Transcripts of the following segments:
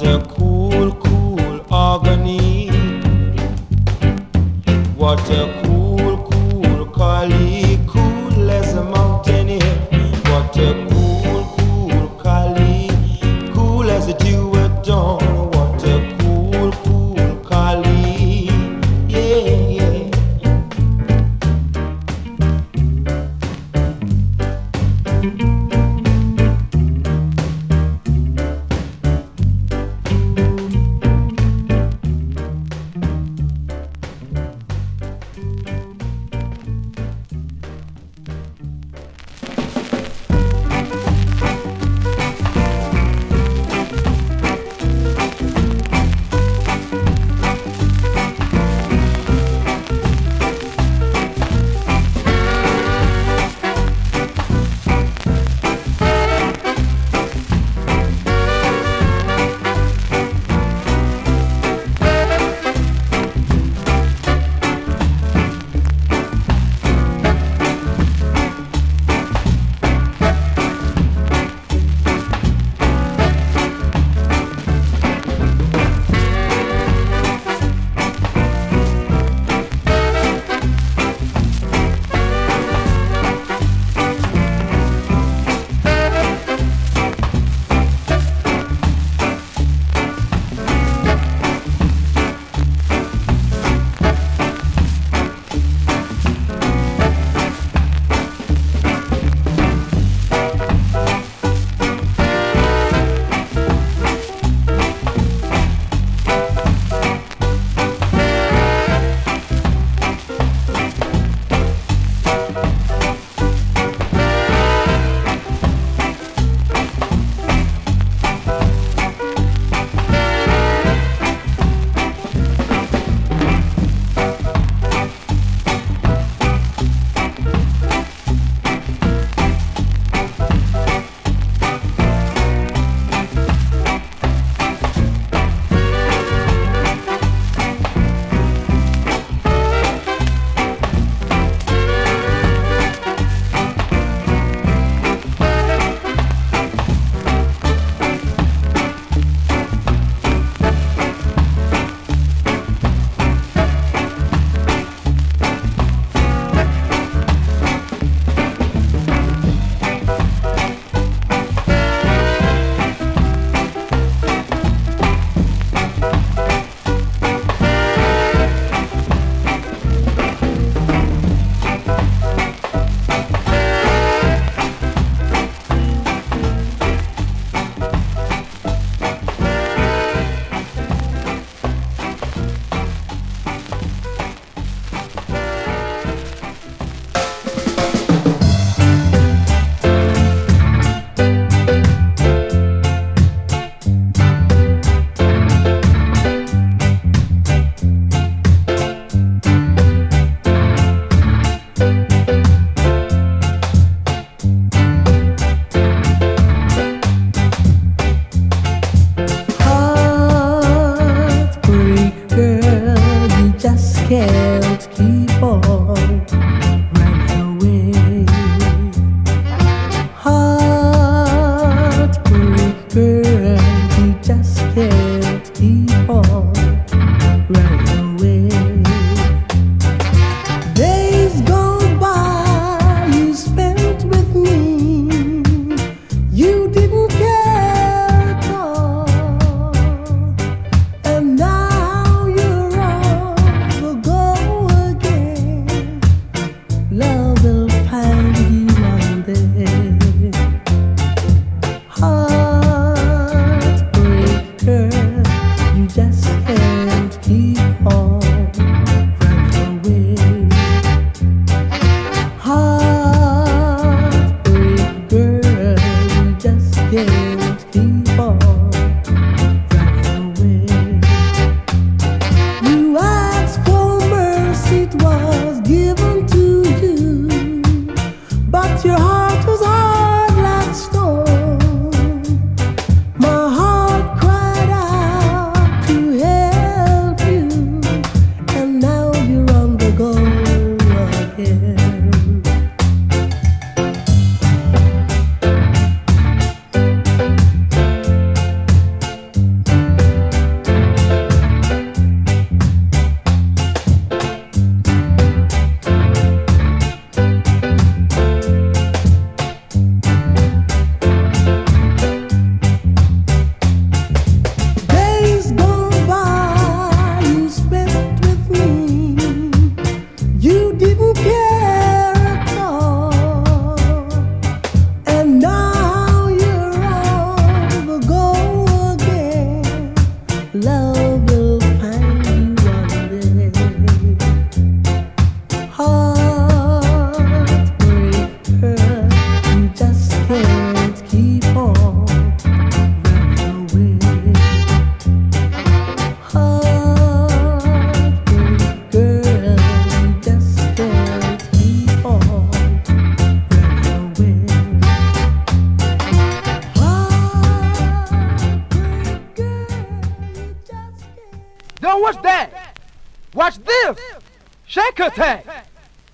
What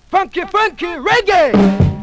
funky, funky reggae.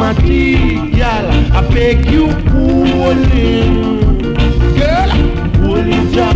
Girl, I beg you, holy. Girl, holy Jah,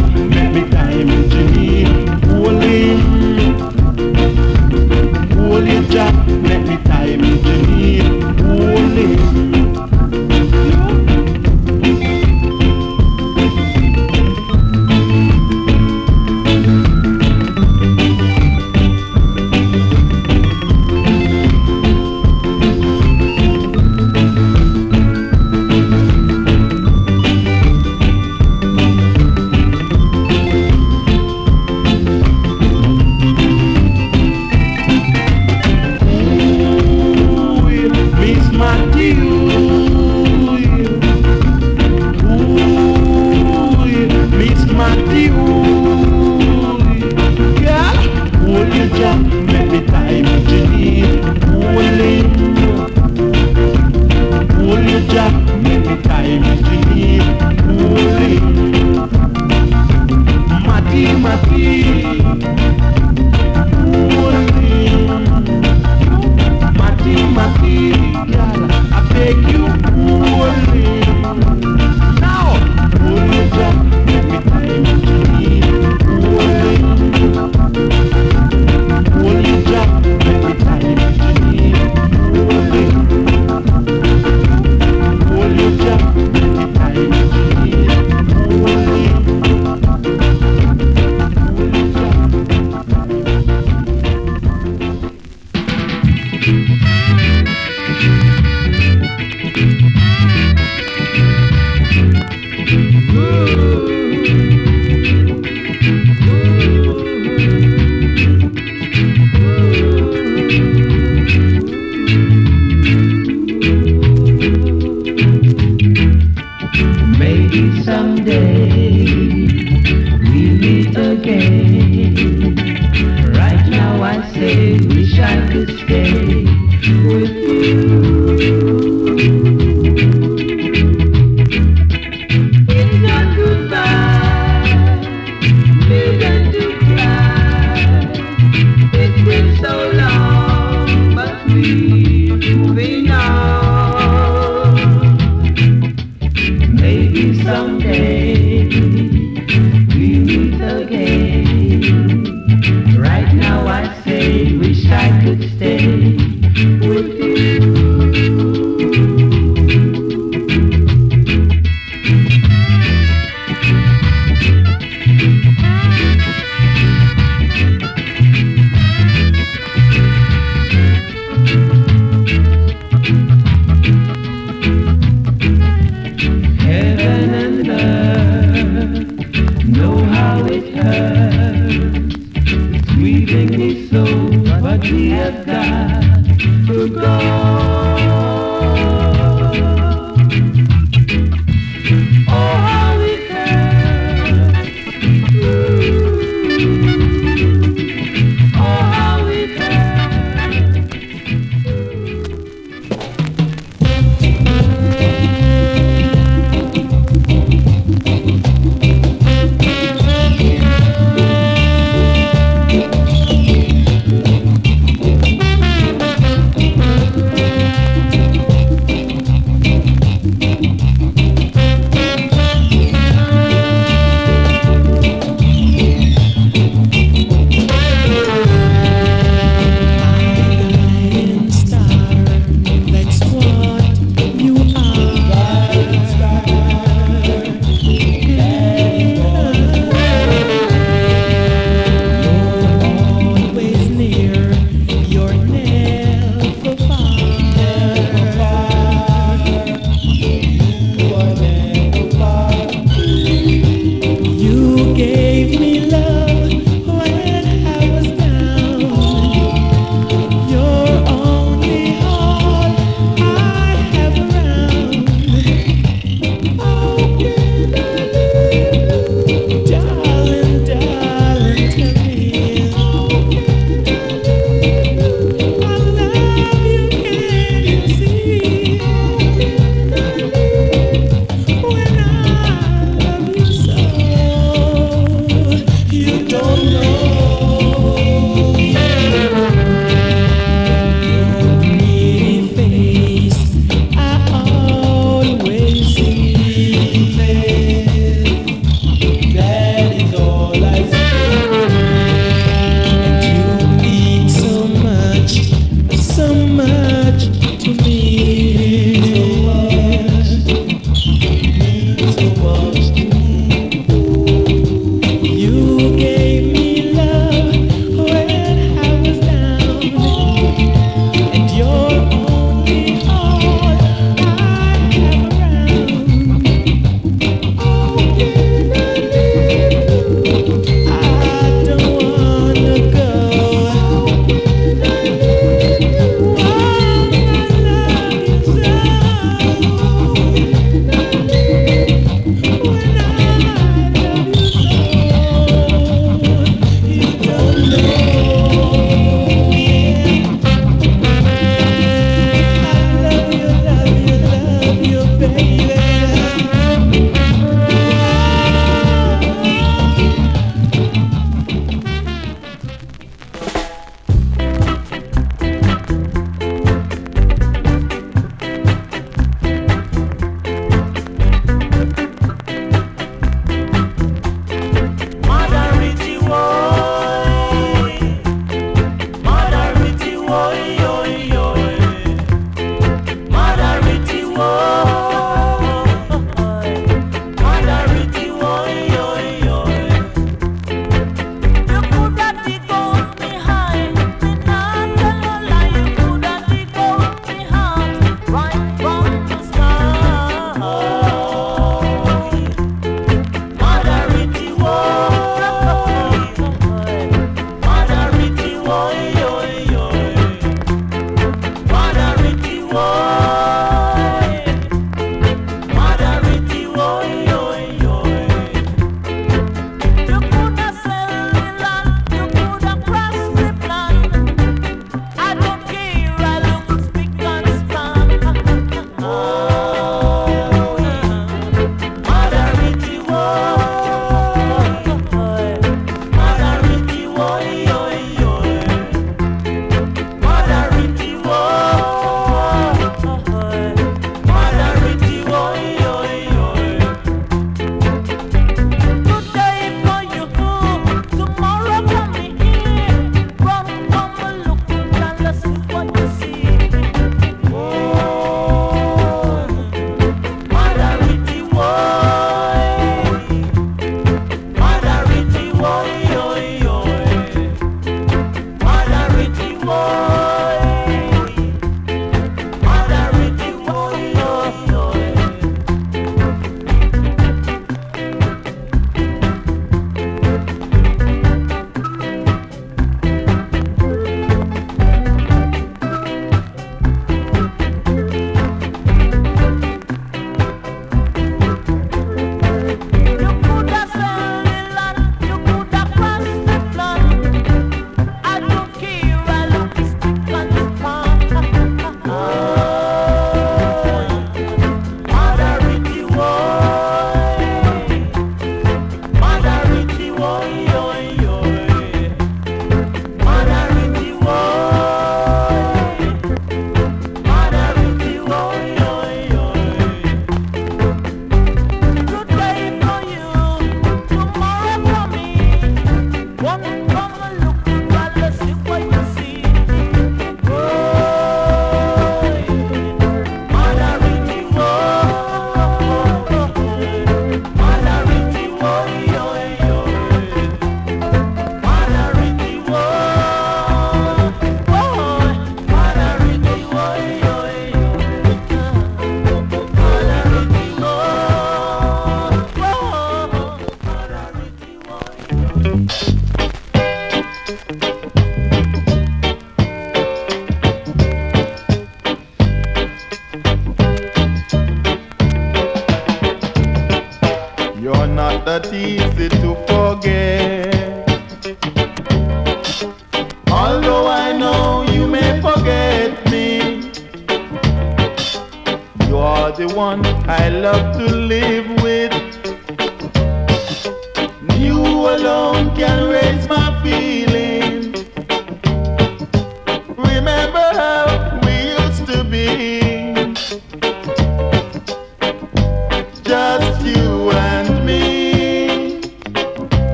alone can raise my feet.